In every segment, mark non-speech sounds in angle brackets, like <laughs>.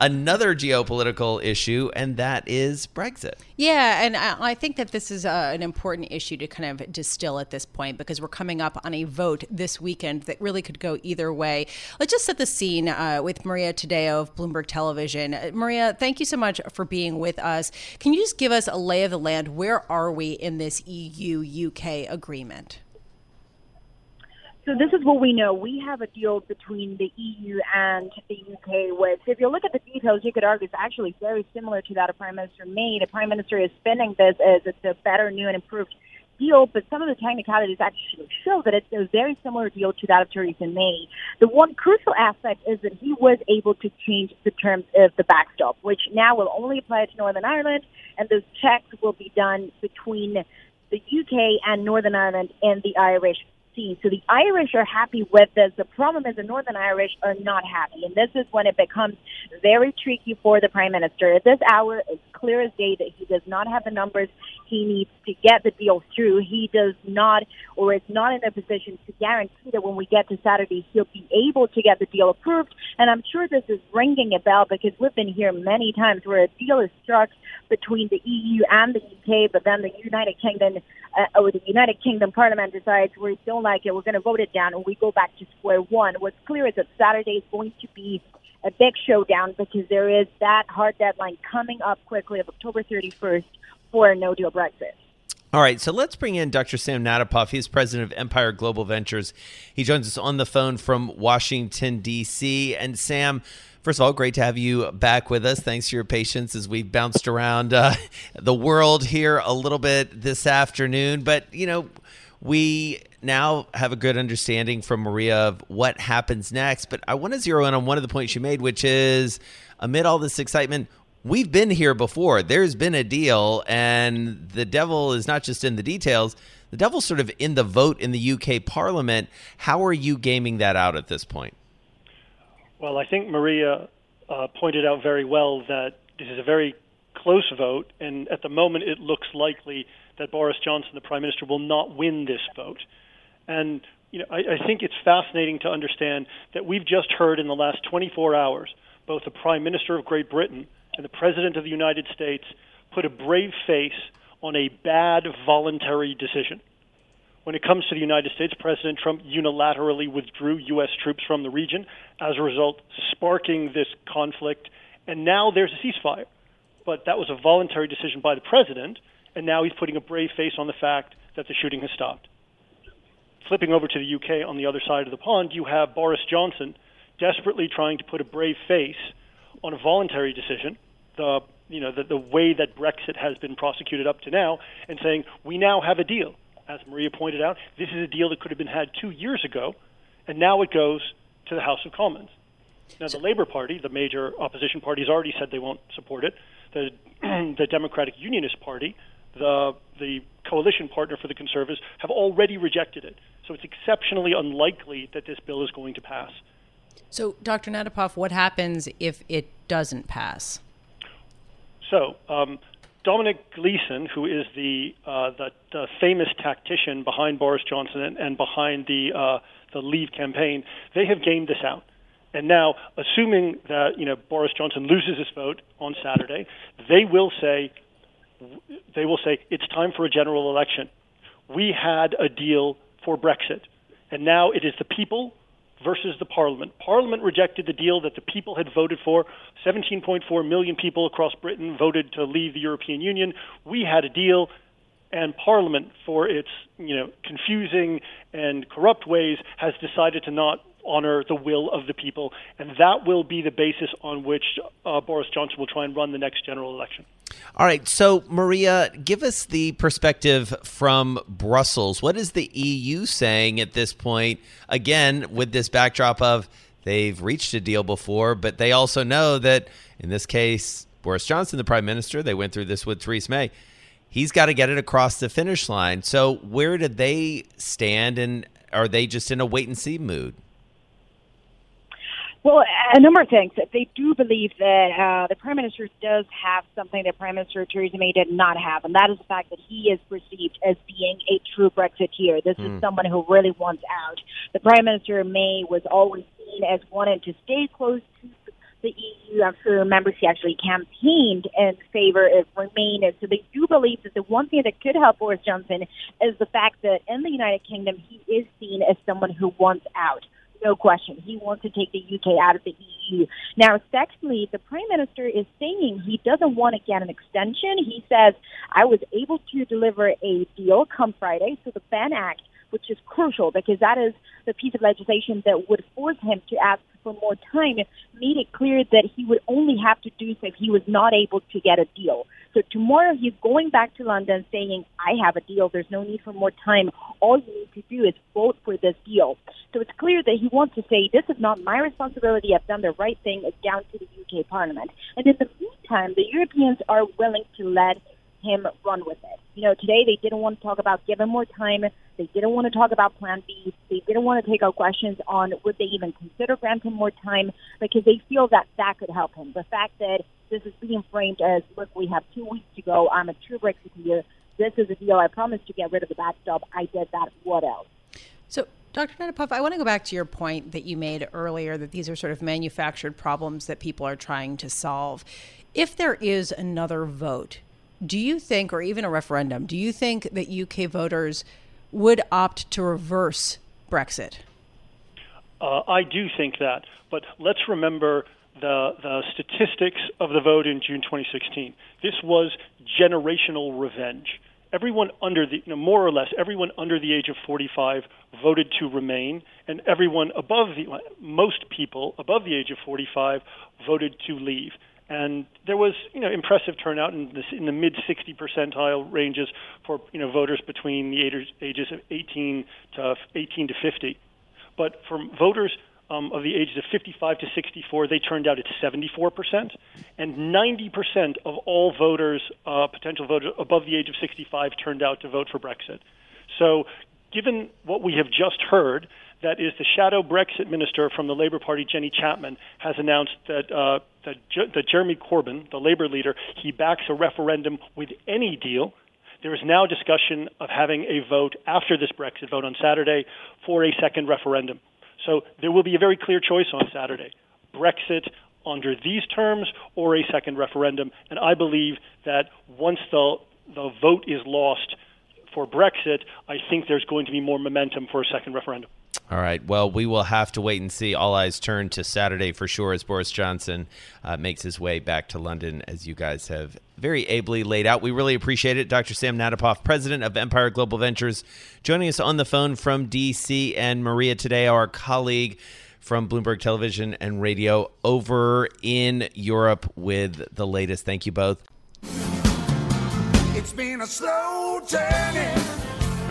another geopolitical issue, and that is Brexit. Yeah, and I think that this is uh, an important issue to kind of distill at this point because we're coming up on a vote this weekend that really could go either way. Let's just set the scene uh, with Maria Tadeo of Bloomberg Television. Uh, Maria, thank you so much for being with us. Can you just give us a lay of the land? Where are we in this EU UK agreement? So this is what we know. We have a deal between the EU and the UK which, if you look at the details, you could argue it's actually very similar to that of Prime Minister May. The Prime Minister is spinning this as it's a better, new, and improved deal, but some of the technicalities actually show that it's a very similar deal to that of Theresa May. The one crucial aspect is that he was able to change the terms of the backstop, which now will only apply to Northern Ireland, and those checks will be done between the UK and Northern Ireland and the Irish So the Irish are happy with this. The problem is the Northern Irish are not happy. And this is when it becomes very tricky for the Prime Minister. At this hour, it's clear as day that he does not have the numbers he needs to get the deal through. He does not, or is not in a position to guarantee that when we get to Saturday, he'll be able to get the deal approved. And I'm sure this is ringing a bell because we've been here many times where a deal is struck between the EU and the UK, but then the United Kingdom uh, or the United Kingdom Parliament decides we don't like it, we're going to vote it down, and we go back to square one. What's clear is that Saturday is going to be a big showdown because there is that hard deadline coming up quickly of October 31st for a no deal Brexit. All right, so let's bring in Dr. Sam Natapoff. He's president of Empire Global Ventures. He joins us on the phone from Washington, D.C. And Sam, First of all, great to have you back with us. Thanks for your patience as we bounced around uh, <laughs> the world here a little bit this afternoon. But, you know, we now have a good understanding from Maria of what happens next. But I want to zero in on one of the points you made, which is amid all this excitement, we've been here before. There's been a deal, and the devil is not just in the details. The devil's sort of in the vote in the UK Parliament. How are you gaming that out at this point? Well, I think Maria uh, pointed out very well that this is a very close vote, and at the moment it looks likely that Boris Johnson, the Prime Minister, will not win this vote. And you know, I, I think it's fascinating to understand that we've just heard in the last 24 hours both the Prime Minister of Great Britain and the President of the United States put a brave face on a bad voluntary decision. When it comes to the United States, President Trump unilaterally withdrew U.S. troops from the region, as a result, sparking this conflict. And now there's a ceasefire. But that was a voluntary decision by the president, and now he's putting a brave face on the fact that the shooting has stopped. Flipping over to the UK on the other side of the pond, you have Boris Johnson desperately trying to put a brave face on a voluntary decision, the you know the, the way that Brexit has been prosecuted up to now, and saying we now have a deal as Maria pointed out, this is a deal that could have been had two years ago, and now it goes to the House of Commons. Now, the Labour Party, the major opposition party, has already said they won't support it. The, <clears throat> the Democratic Unionist Party, the, the coalition partner for the Conservatives, have already rejected it. So it's exceptionally unlikely that this bill is going to pass. So, Dr. Natapoff, what happens if it doesn't pass? So, um, Dominic Gleeson, who is the, uh, the, the famous tactician behind Boris Johnson and, and behind the uh, the Leave campaign, they have gamed this out. And now, assuming that you know Boris Johnson loses his vote on Saturday, they will say they will say it's time for a general election. We had a deal for Brexit, and now it is the people versus the parliament. Parliament rejected the deal that the people had voted for. 17.4 million people across Britain voted to leave the European Union. We had a deal and Parliament, for its you know confusing and corrupt ways, has decided to not honor the will of the people, and that will be the basis on which uh, Boris Johnson will try and run the next general election. All right, so Maria, give us the perspective from Brussels. What is the EU saying at this point? Again, with this backdrop of they've reached a deal before, but they also know that in this case, Boris Johnson, the prime minister, they went through this with Theresa May He's got to get it across the finish line. So where do they stand, and are they just in a wait and see mood? Well, a number of things. They do believe that uh, the prime minister does have something that Prime Minister Theresa May did not have, and that is the fact that he is perceived as being a true Brexiteer. This mm. is hmm. someone who really wants out. The Prime Minister May was always seen as wanting to stay close to the EU. I'm sure remember actually campaigned in favor of Remain, so they do believe that the one thing that could help Boris Johnson is the fact that in the United Kingdom he is seen as someone who wants out no question. He wants to take the UK out of the EU. Now, secondly, the Prime Minister is saying he doesn't want to get an extension. He says, I was able to deliver a deal come Friday, so the Benn Act, which is crucial because that is the piece of legislation that would force him to ask for more time, made it clear that he would only have to do so if he was not able to get a deal. So tomorrow he's going back to London saying, I have a deal. There's no need for more time. All you need to do is vote for this deal. So it's clear that he wants to say, this is not my responsibility. I've done the right thing. It's down to the UK Parliament. And in the meantime, the Europeans are willing to let him run with it. You know, today they didn't want to talk about giving more time. They didn't want to talk about Plan B. They didn't want to take out questions on would they even consider granting more time because they feel that that could help him. The fact that this is being framed as, look, we have two weeks to go. I'm a true Brexiteer. This is a deal. I promised to get rid of the backstop. I did that. What else? So, Dr. Natapoff, I want to go back to your point that you made earlier that these are sort of manufactured problems that people are trying to solve. If there is another vote, do you think, or even a referendum, do you think that UK voters would opt to reverse Brexit? Uh, I do think that. But let's remember the, the statistics of the vote in June 2016. This was generational revenge. Everyone under the, you know, more or less, everyone under the age of 45 voted to remain, and everyone above the, most people above the age of 45 voted to leave. And there was, you know, impressive turnout in, in the mid 60 percentile ranges for, you know, voters between the ages of 18 to 18 to 50. But for voters um, of the ages of 55 to 64, they turned out at 74 percent, and 90 percent of all voters, uh, potential voters above the age of 65, turned out to vote for Brexit. So, given what we have just heard, that is the shadow Brexit minister from the Labour Party, Jenny Chapman, has announced that uh, that, that Jeremy Corbyn, the Labour leader, he backs a referendum with any deal. There is now discussion of having a vote after this Brexit vote on Saturday for a second referendum. So there will be a very clear choice on Saturday Brexit under these terms or a second referendum. And I believe that once the, the vote is lost for Brexit, I think there's going to be more momentum for a second referendum. All right. Well, we will have to wait and see. All eyes turn to Saturday for sure as Boris Johnson uh, makes his way back to London, as you guys have very ably laid out. We really appreciate it. Dr. Sam Natapoff, president of Empire Global Ventures, joining us on the phone from D.C., and Maria Tadeo, our colleague from Bloomberg Television and Radio over in Europe with the latest. Thank you both. It's been a slow journey.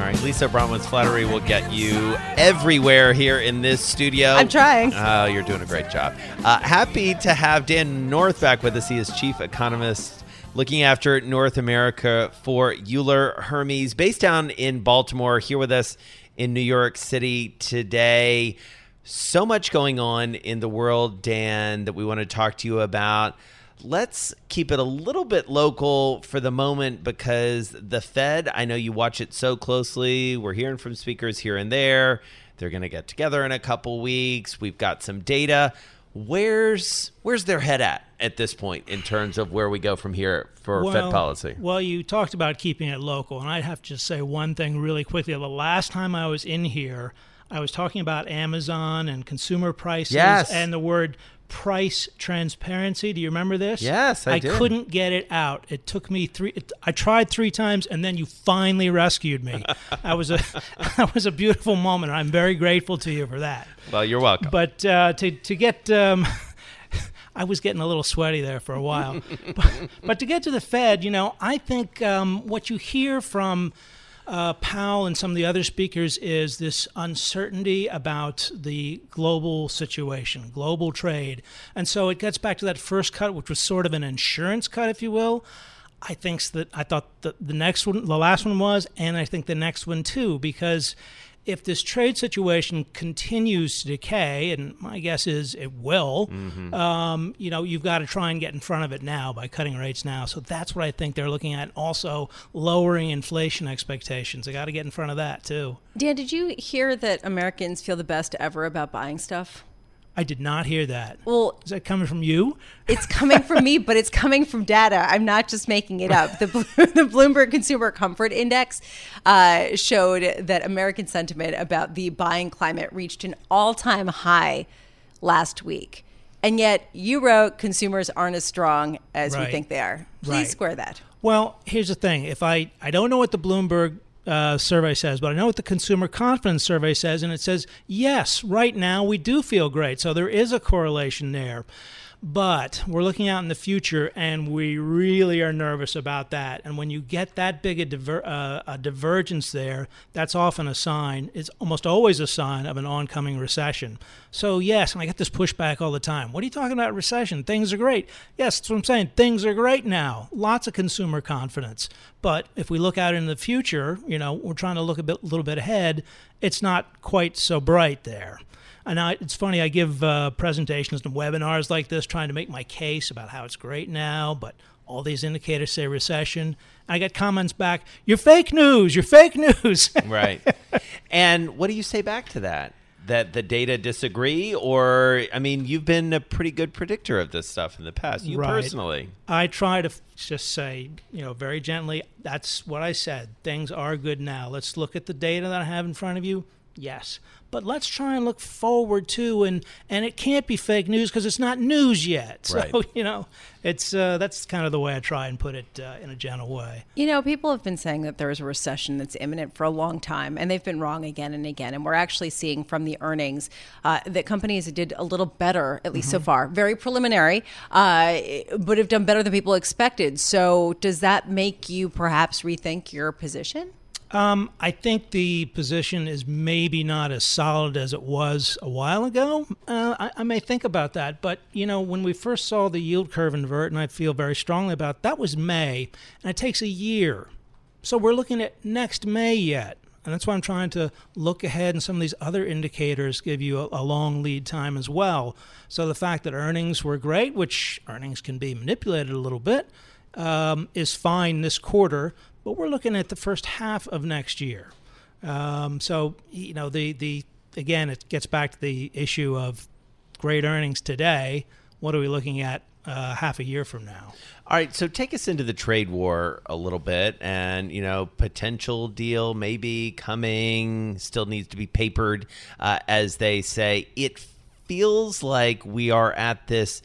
All right, Lisa Abramowicz flattery will get you everywhere here in this studio. I'm trying. Oh, you're doing a great job. Uh, happy to have Dan North back with us. He is chief economist looking after North America for Euler Hermes, based down in Baltimore, here with us in New York City today. So much going on in the world, Dan, that we want to talk to you about let's keep it a little bit local for the moment because the Fed, I know you watch it so closely. We're hearing from speakers here and there. They're going to get together in a couple weeks. We've got some data. Where's where's their head at at this point in terms of where we go from here for well, Fed policy? Well, you talked about keeping it local, and I'd have to just say one thing really quickly. The last time I was in here, I was talking about Amazon and consumer prices yes. and the word price transparency. Do you remember this? Yes, I, I couldn't get it out. It took me three. It, I tried three times, and then you finally rescued me. <laughs> that was a <laughs> that was a beautiful moment. I'm very grateful to you for that. Well, you're welcome. But uh, to to get. Um, <laughs> I was getting a little sweaty there for a while. but, but, to get to the Fed, you know, I think um, what you hear from uh, Powell and some of the other speakers is this uncertainty about the global situation, global trade. And so it gets back to that first cut, which was sort of an insurance cut, if you will. I think that I thought the, the next one, the last one was, and I think the next one too, because if this trade situation continues to decay, and my guess is it will, mm-hmm. um, you know, you've got to try and get in front of it now by cutting rates now. So that's what I think they're looking at. Also, lowering inflation expectations. They got to get in front of that too. Dan, did you hear that Americans feel the best ever about buying stuff? I did not hear that. Well, is that coming from you? It's coming from me, but it's coming from data. I'm not just making it up. The, <laughs> the Bloomberg Consumer Comfort Index uh, showed that American sentiment about the buying climate reached an all-time high last week. And yet, you wrote consumers aren't as strong as right. we think they are. Please right. square that. Well, here's the thing. If I I don't know what the Bloomberg uh, survey says, but I know what the consumer confidence survey says, and it says, yes, right now we do feel great. So there is a correlation there. But we're looking out in the future, and we really are nervous about that. And when you get that big a, diver, uh, a divergence there, that's often a sign. It's almost always a sign of an oncoming recession. So yes, and I get this pushback all the time. What are you talking about recession? Things are great. Yes, that's what I'm saying. Things are great now. Lots of consumer confidence. But if we look out in the future, you know, we're trying to look a bit, little bit ahead. It's not quite so bright there. And I, it's funny, I give uh, presentations and webinars like this trying to make my case about how it's great now, but all these indicators say recession. I get comments back, you're fake news, you're fake news. <laughs> right. And what do you say back to that? That the data disagree, or I mean, you've been a pretty good predictor of this stuff in the past. You right. personally, I try to f- just say, you know, very gently. That's what I said. Things are good now. Let's look at the data that I have in front of you. Yes, but let's try and look forward to and and it can't be fake news because it's not news yet. <laughs> So right. you know it's uh, that's kind of the way i try and put it uh, in a gentle way. You know people have been saying that there is a recession that's imminent for a long time and they've been wrong again and again and we're actually seeing from the earnings uh, that companies did a little better at least mm-hmm. so far. Very preliminary uh, but have done better than people expected. So does that make you perhaps rethink your position um, I think the position is maybe not as solid as it was a while ago. Uh, I, I, may think about that, but you know, when we first saw the yield curve invert, and I feel very strongly about that was May, and it takes a year. So we're looking at next May yet, and that's why I'm trying to look ahead. And some of these other indicators give you a, a long lead time as well. So the fact that earnings were great, which earnings can be manipulated a little bit. Um, is fine this quarter, but we're looking at the first half of next year. Um, so you know the the again it gets back to the issue of great earnings today. What are we looking at uh, half a year from now? All right, so take us into the trade war a little bit, and you know potential deal maybe coming, still needs to be papered, uh, as they say. It feels like we are at this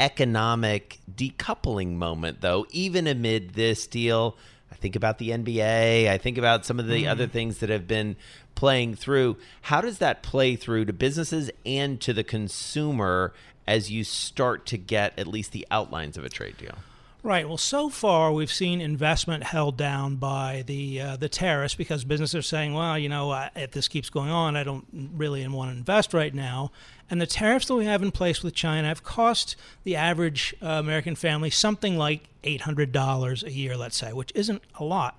economic decoupling moment, though, even amid this deal think about the NBA. I think about some of the mm. other things that have been playing through. How does that play through to businesses and to the consumer as you start to get at least the outlines of a trade deal? Right. Well, so far we've seen investment held down by the uh, the tariffs because businesses are saying, well, you know, uh, if this keeps going on, I don't really want to invest right now. And the tariffs that we have in place with China have cost the average uh, American family something like eight hundred dollars a year, let's say, which isn't a lot.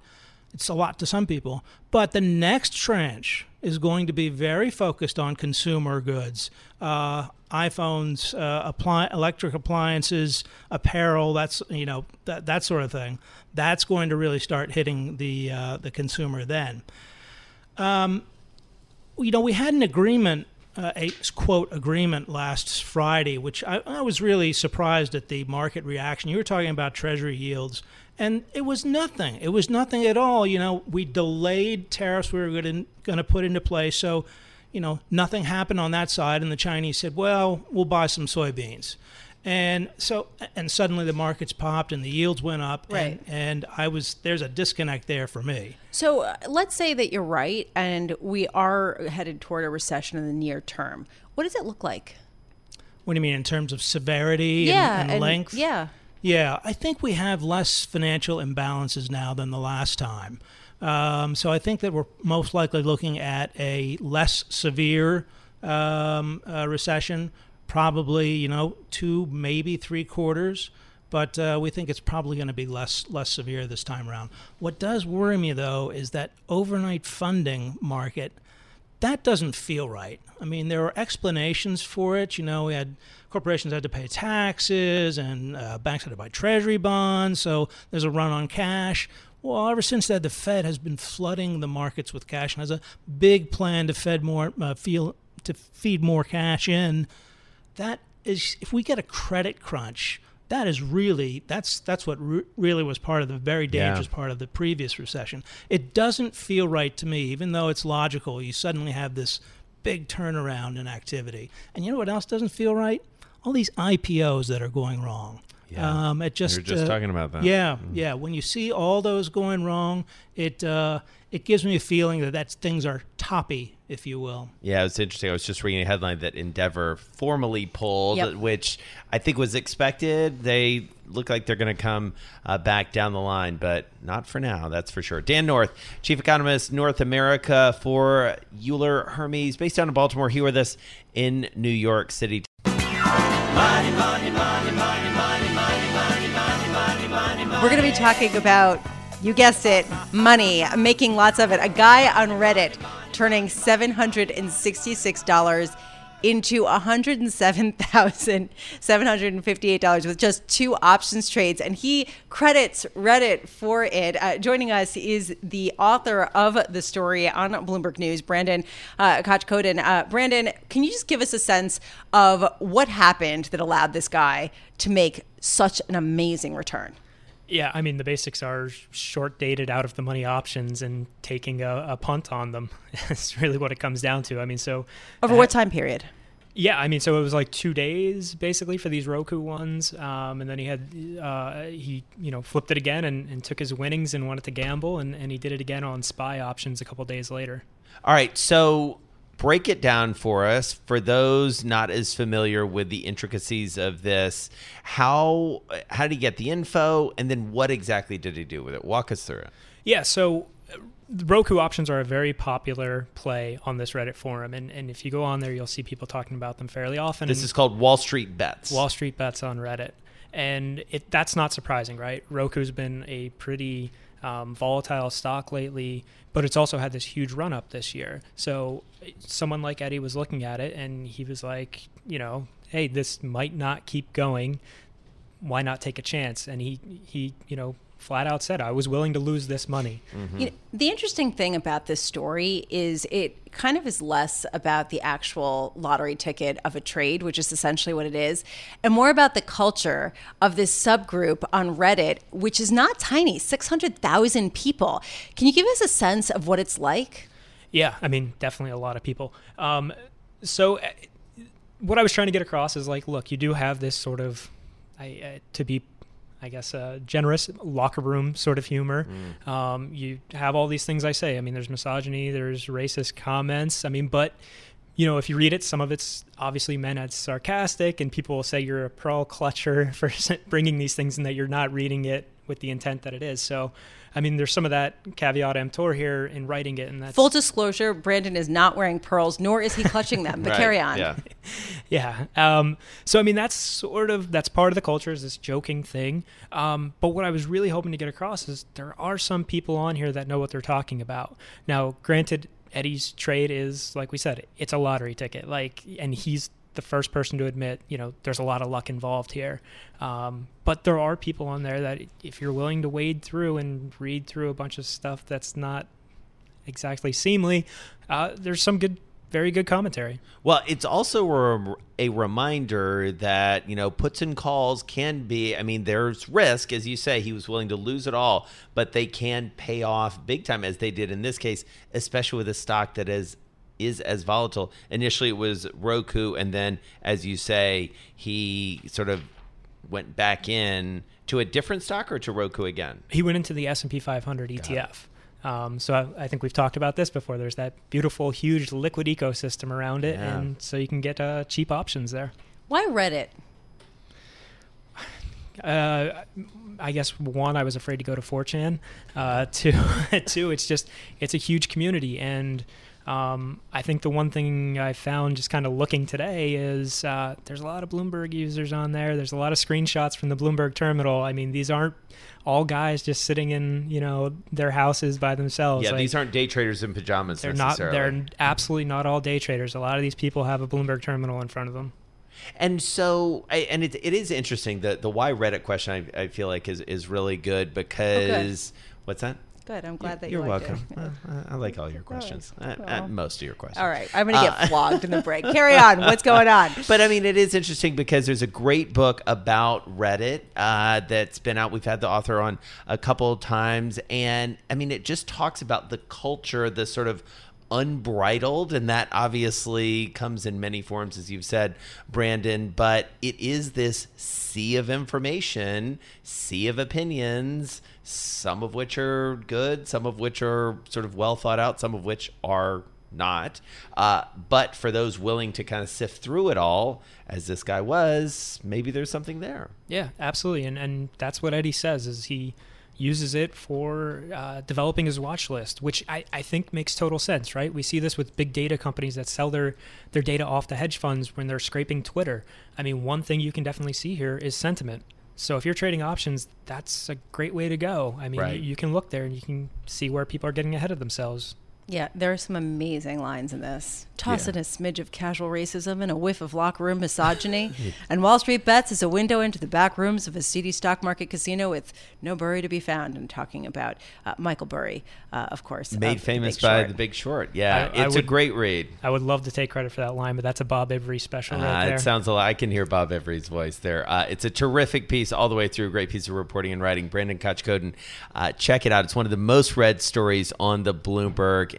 It's a lot to some people. But the next tranche is going to be very focused on consumer goods, uh, iPhones, uh, apply- electric appliances, apparel. That's you know that that sort of thing. That's going to really start hitting the uh, the consumer then. Um, you know, we had an agreement uh, a quote agreement last Friday, which I, I, was really surprised at the market reaction. You were talking about Treasury yields, and it was nothing. It was nothing at all. You know, we delayed tariffs we were going to put into place, so you know nothing happened on that side. And the Chinese said, "Well, we'll buy some soybeans." And so, and suddenly the markets popped and the yields went up. Right. And, and I was, there's a disconnect there for me. So uh, let's say that you're right and we are headed toward a recession in the near term. What does it look like? What do you mean in terms of severity yeah, and, and length? Yeah. Yeah, I think we have less financial imbalances now than the last time. Um, so I think that we're most likely looking at a less severe um, uh, recession probably you know two maybe three quarters but uh, we think it's probably going to be less less severe this time around. What does worry me though is that overnight funding market. That doesn't feel right. I mean, there are explanations for it. You know, we had corporations had to pay taxes, and uh, banks had to buy treasury bonds, so there's a run on cash. Well, ever since that, the Fed has been flooding the markets with cash and has a big plan to fed more, uh, feel, to feed more cash in. That is, if we get a credit crunch, that is really that's that's what re- really was part of the very dangerous Yeah. part of the previous recession. It doesn't feel right to me, even though it's logical. You suddenly have this big turnaround in activity, and you know what else doesn't feel right? All these IPOs that are going wrong. Yeah. Um, it just were just uh, talking about that. Yeah, yeah. When you see all those going wrong, it uh, it gives me a feeling that that's things are toppy, if you will. Yeah, it's interesting. I was just reading a headline that Endeavor formally pulled, Yep. which I think was expected. They look like they're going to come uh, back down the line, but not for now, that's for sure. Dan North, Chief Economist, North America for Euler Hermes, based down in Baltimore, here with us in New York City. We're going to be talking about, you guessed it, money, making lots of it. A guy on Reddit turning $766 into $107,758 with just two options trades. And he credits Reddit for it. Uh, joining us is the author of the story on Bloomberg News, Brandon uh, Kochkodin. Uh, Brandon, can you just give us a sense of what happened that allowed this guy to make such an amazing return? Yeah, I mean the basics are short dated out of the money options and taking a, a punt on them. <laughs> It's really what it comes down to. I mean, so Over uh, what time period? Yeah, I mean, so it was like two days basically for these Roku ones, um, and then he had uh, he you know flipped it again and, and took his winnings and wanted to gamble, and, and he did it again on SPY options a couple days later. All right, so break it down for us for those not as familiar with the intricacies of this. How how did he get the info, and then what exactly did he do with it? Walk us through it. Yeah, so uh, Roku options are a very popular play on this Reddit forum, and, and if you go on there, you'll see people talking about them fairly often. This is called Wall Street Bets. Wall Street bets on Reddit, and it that's not surprising, right? Roku's been a pretty um, volatile stock lately, but it's also had this huge run up this year. So someone like Eddie was looking at it, and he was like, you know, hey, this might not keep going. Why not take a chance? And he he you know flat out said, I was willing to lose this money. You know, the interesting thing about this story is it kind of is less about the actual lottery ticket of a trade, which is essentially what it is, and more about the culture of this subgroup on Reddit, which is not tiny 600,000 people. Can you give us a sense of what it's like? Yeah, I mean, definitely a lot of people. Um, so, uh, what I was trying to get across is like, look, you do have this sort of, I, uh, to be, I guess, uh, generous locker room sort of humor. Um, you have all these things I say. I mean, there's misogyny, there's racist comments. I mean, but you know, if you read it, some of it's obviously meant as sarcastic, and people will say you're a pearl clutcher <laughs> for bringing these things and that you're not reading it with the intent that it is. So, I mean, there's some of that caveat emptor here in writing it, and that's Full disclosure Brandon is not wearing pearls, nor is he clutching them, <laughs> but Right, carry on. Yeah. <laughs> Yeah. Um, so I mean, that's sort of that's part of the culture is this joking thing. Um, but what I was really hoping to get across is there are some people on here that know what they're talking about. Now, granted, Eddie's trade is like we said, it's a lottery ticket. Like, and he's the first person to admit, you know, there's a lot of luck involved here. Um, but there are people on there that if you're willing to wade through and read through a bunch of stuff that's not exactly seemly, uh, there's some good, very good commentary. Well, it's also a, a reminder that, you know, puts and calls can be, I mean, there's risk. As you say, he was willing to lose it all, but they can pay off big time, as they did in this case, especially with a stock that is is as volatile. Initially, it was Roku, and then, as you say, he sort of went back in to a different stock or to Roku again. he went into the S&P 500 ETF. Um, so I, I think we've talked about this before. There's that beautiful, huge liquid ecosystem around it, Yeah. and so you can get uh, cheap options there. Why Reddit? Uh, I guess one, I was afraid to go to 4chan. Uh, <laughs> two, <laughs> two, it's just it's a huge community, and Um, I think the one thing I found just kind of looking today is uh, there's a lot of Bloomberg users on there. There's a lot of screenshots from the Bloomberg terminal. I mean, these aren't all guys just sitting in you know their houses by themselves. Yeah, Like, these aren't day traders in pajamas they're not. They're absolutely not all day traders. A lot of these people have a Bloomberg terminal in front of them. And so, I, and it, it is interesting. The the why Reddit question I, I feel like is is really good because what's that? Good. I'm glad that You're you welcome. <laughs> Uh, I like all your questions. Uh, uh, most of your questions. All right. I'm going to get Uh, flogged in the break. <laughs> Carry on. What's going on? <laughs> But I mean, it is interesting because there's a great book about Reddit uh, that's been out. We've had the author on a couple of times, and I mean, it just talks about the culture, the sort of unbridled, and that obviously comes in many forms, as you've said, Brandon. But it is this sea of information, sea of opinions, some of which are good, some of which are sort of well thought out, some of which are not. Uh, but for those willing to kind of sift through it all, as this guy was, maybe there's something there. Yeah, absolutely, and and that's what Eddie says is he uses it for uh, developing his watch list, which I, I think makes total sense, right? We see this with big data companies that sell their their data off to hedge funds when they're scraping Twitter. I mean, one thing you can definitely see here is sentiment. So if you're trading options, that's a great way to go. I mean, Right. you, you can look there and you can see where people are getting ahead of themselves. Yeah, there are some amazing lines in this. Toss Yeah. in a smidge of casual racism and a whiff of locker room misogyny. <laughs> and Wall Street Bets is a window into the back rooms of a seedy stock market casino with no Burry to be found. And talking about uh, Michael Burry, uh, of course. Made The famous Big by Short. The Big Short. Yeah, I- I it's a great read. I would love to take credit for that line, but that's a Bob Ivry special right Uh, there. it sounds a lot. I can hear Bob Ivry's voice there. Uh, it's a terrific piece all the way through. Great piece of reporting and writing. Brandon Kochkodin, uh, check it out. It's one of the most read stories on the Bloomberg.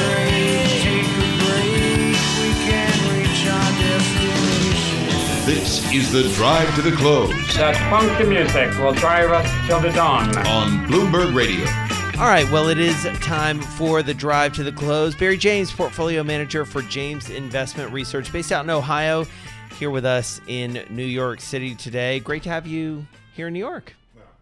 Is the drive to the close That funky music will drive us till the dawn. on Bloomberg Radio. All right, well, it is time for the drive to the close. Barry James, portfolio manager for James Investment Research, based out in Ohio, here with us in New York City today. Great to have you here in New York.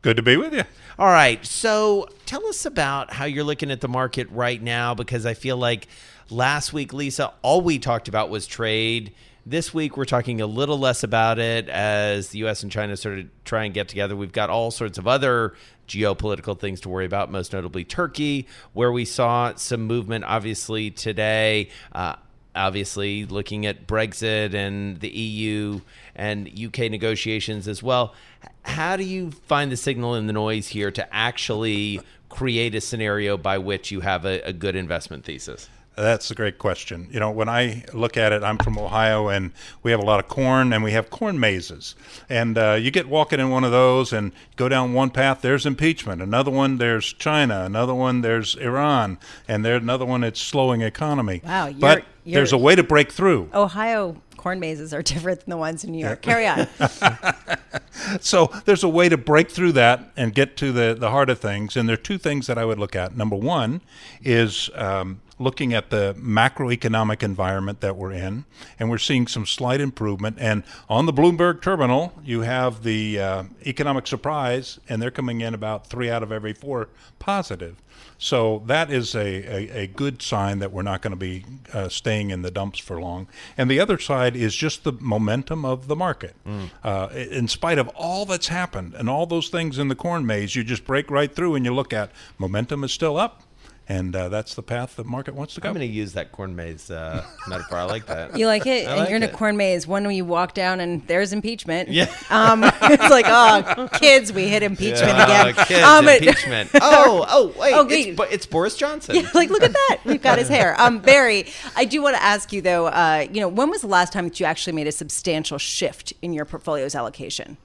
Good to be with you. All right, so tell us about how you're looking at the market right now, because I feel like last week, Lisa, all we talked about was trade. This week, we're talking a little less about it as the U.S. and China sort of try and get together. We've got all sorts of other geopolitical things to worry about, most notably Turkey, where we saw some movement, obviously, today. Uh, obviously, looking at Brexit and the EU and UK negotiations as well. How do you find the signal in the noise here to actually create a scenario by which you have a, a good investment thesis? That's a great question. You know, when I look at it, I'm from Ohio, and we have a lot of corn, and we have corn mazes. And uh, you get walking in one of those, and go down one path. There's impeachment. Another one, there's China. Another one, there's Iran. And there's another one, it's slowing economy. Wow, you're- but you're- there's a way to break through. Ohio corn mazes are <laughs> different than the ones in New York. Carry on. <laughs> so there's a way to break through that and get to the, the heart of things. And there are two things that I would look at. Number one is um, looking at the macroeconomic environment that we're in, and we're seeing some slight improvement. And on the Bloomberg terminal, you have the uh, economic surprise, and they're coming in about three out of every four positive. So that is a, a, a good sign that we're not going to be uh, staying in the dumps for long. And the other side is just the momentum of the market. Uh, in spite of all that's happened and all those things in the corn maze, you just break right through and you look at momentum is still up. And uh, that's the path the market wants to go. I'm going to use that corn maze uh, <laughs> metaphor. I like that. You like it? I and like you're in a it. corn maze. One when you walk down and there's impeachment. Yeah. <laughs> Um, it's like, oh, kids, we hit impeachment Yeah, again. kids, Um, impeachment. <laughs> Oh, oh, wait, Oh, it's, wait. Bo- it's Boris Johnson. Yeah, like look at that. We've got his hair. Um, Barry, I do want to ask you though. Uh, you know, when was the last time that you actually made a substantial shift in your portfolio's allocation?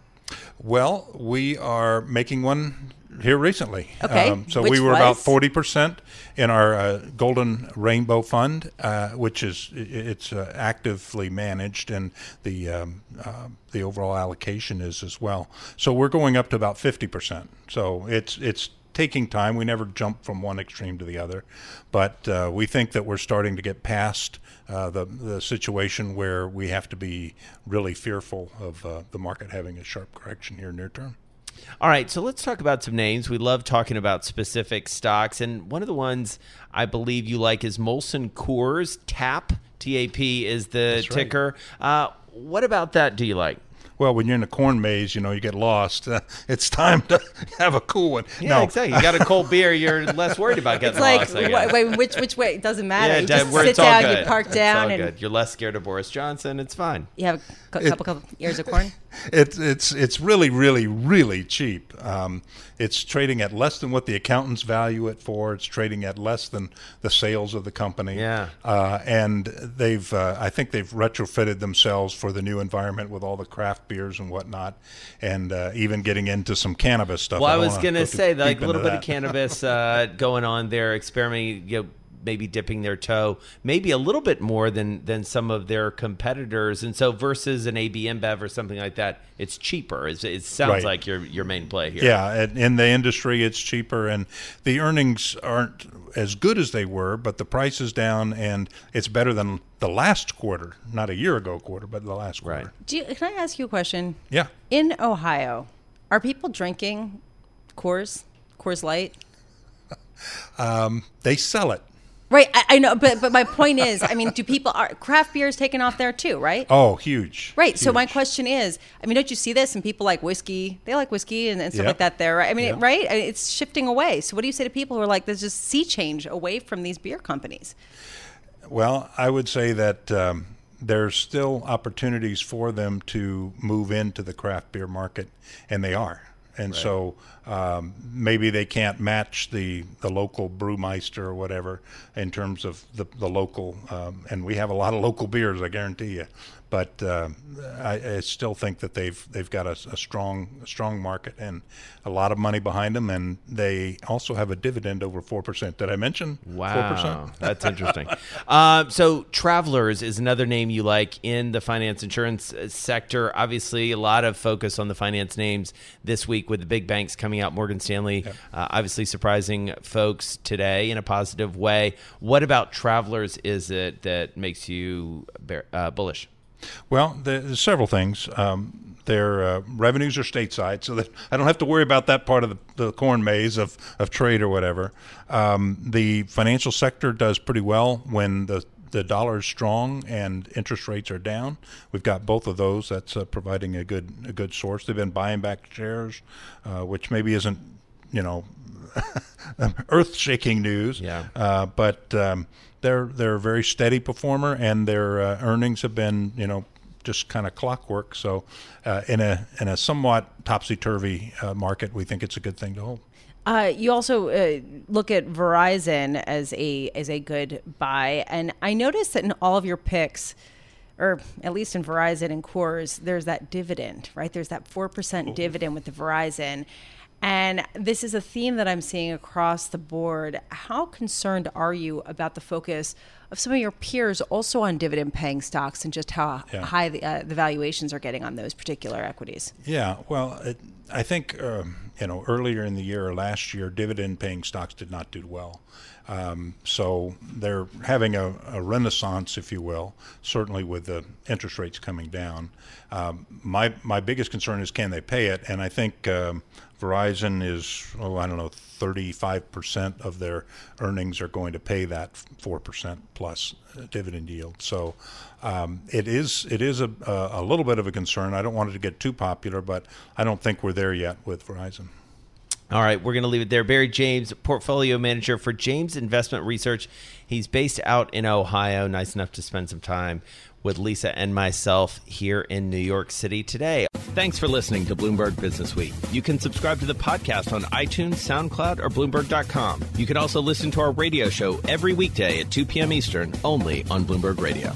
Well, we are making one here recently. Um, Okay, so which we were about forty percent in our uh, Golden Rainbow Fund, uh, which is it's uh, actively managed, and the um, uh, the overall allocation is as well. So we're going up to about fifty percent. So it's it's taking time. We never jump from one extreme to the other, but uh, we think that we're starting to get past uh, the the situation where we have to be really fearful of uh, the market having a sharp correction here near term. All right, so let's talk about some names. We love talking about specific stocks, and one of the ones I believe you like is Molson Coors. TAP, TAP is the That's right. ticker. Uh, what about that do you like? Well, when you're in a corn maze, you know you get lost. Uh, <laughs> it's time to have a cool one. Yeah, no, exactly. You got a cold beer, you're <laughs> less worried about getting It's like, lost. I wh- wait, which which way? It doesn't matter. yeah, you just where sit it's all down, good. you park It's down, all and good. You're less scared of Boris Johnson. It's fine. you have a cou- couple couple years of corn. It's it's it's really really really cheap. Um, it's trading at less than what the accountants value it for. It's trading at less than the sales of the company. Yeah. uh, and they've uh, I think they've retrofitted themselves for the new environment with all the craft beers and whatnot, and uh, even getting into some cannabis stuff. Well, I don't was going to go say like a little bit of cannabis uh, <laughs> going on there, experimenting, you know, maybe dipping their toe, maybe a little bit more than than some of their competitors, and so versus an AB InBev or something like that, it's cheaper. It's, it sounds Right. like your your main play here. Yeah, in- in the industry, it's cheaper, and the earnings aren't as good as they were, but the price is down, and it's better than the last quarter, not a year ago quarter, but the last quarter. Do you, can I ask you a question? Yeah. In Ohio, are people drinking Coors, Coors Light? <laughs> Um, they sell it. Right, I, I know, but but my point is, I mean, do people are craft beer is taken off there too, right? Oh, huge. Right. So my question is, I mean, don't you see this? And people like whiskey. They like whiskey and, and stuff Yeah. like that. There, right? I mean, Yeah. right? It's shifting away. So what do you say to people who are like, there's just sea change away from these beer companies? Well, I would say that um, there's still opportunities for them to move into the craft beer market, and they are. And so um, maybe they can't match the, the local brewmeister or whatever in terms of the, the local, um, and we have a lot of local beers, I guarantee you. But uh, I, I still think that they've they've got a, a strong a strong market and a lot of money behind them, and they also have a dividend over four percent. Did I mention Wow, percent? that's interesting. <laughs> uh, so, Travelers is another name you like in the finance insurance uh, sector. Obviously, a lot of focus on the finance names this week with the big banks coming out. Morgan Stanley, uh, obviously surprising folks today in a positive way. What about Travelers is it that makes you bear, uh, bullish? Well, there's several things. Um, their uh, revenues are stateside, so that I don't have to worry about that part of the, the corn maze of, of trade or whatever. Um, the financial sector does pretty well when the the dollar is strong and interest rates are down. We've got both of those. That's uh, providing a good a good source. They've been buying back shares, uh, which maybe isn't you know <laughs> earth shaking news. Yeah. Uh, but um, they're they're a very steady performer, and their uh, earnings have been you know just kind of clockwork. So uh, in a in a somewhat topsy turvy uh, market, we think it's a good thing to hold. Uh, you also uh, look at Verizon as a as a good buy, and I noticed that in all of your picks, or at least in Verizon and Coors, there's that dividend, right? There's that four percent dividend with the Verizon, and this is a theme that I'm seeing across the board. How concerned are you about the focus of some of your peers also on dividend paying stocks and just how Yeah. high the, uh, the valuations are getting on those particular equities? Yeah, well, it, I think um, you know earlier in the year or last year, dividend-paying stocks did not do well. Um, so they're having a, a renaissance, if you will, certainly with the interest rates coming down. Um, my my biggest concern is can they pay it, and I think um, Verizon is oh I don't know 35 percent of their earnings are going to pay that four percent plus dividend yield. So um, it is it is a, a a little bit of a concern. I don't want it to get too popular, but I don't think we're there yet with Verizon. All right, we're going to leave it there. Barry James, portfolio manager for James Investment Research. He's based out in Ohio. Nice enough to spend some time with Lisa and myself here in New York City today. Thanks for listening to Bloomberg Business Week. You can subscribe to the podcast on iTunes, SoundCloud, or Bloomberg.com. You can also listen to our radio show every weekday at 2 p.m. Eastern, only on Bloomberg Radio.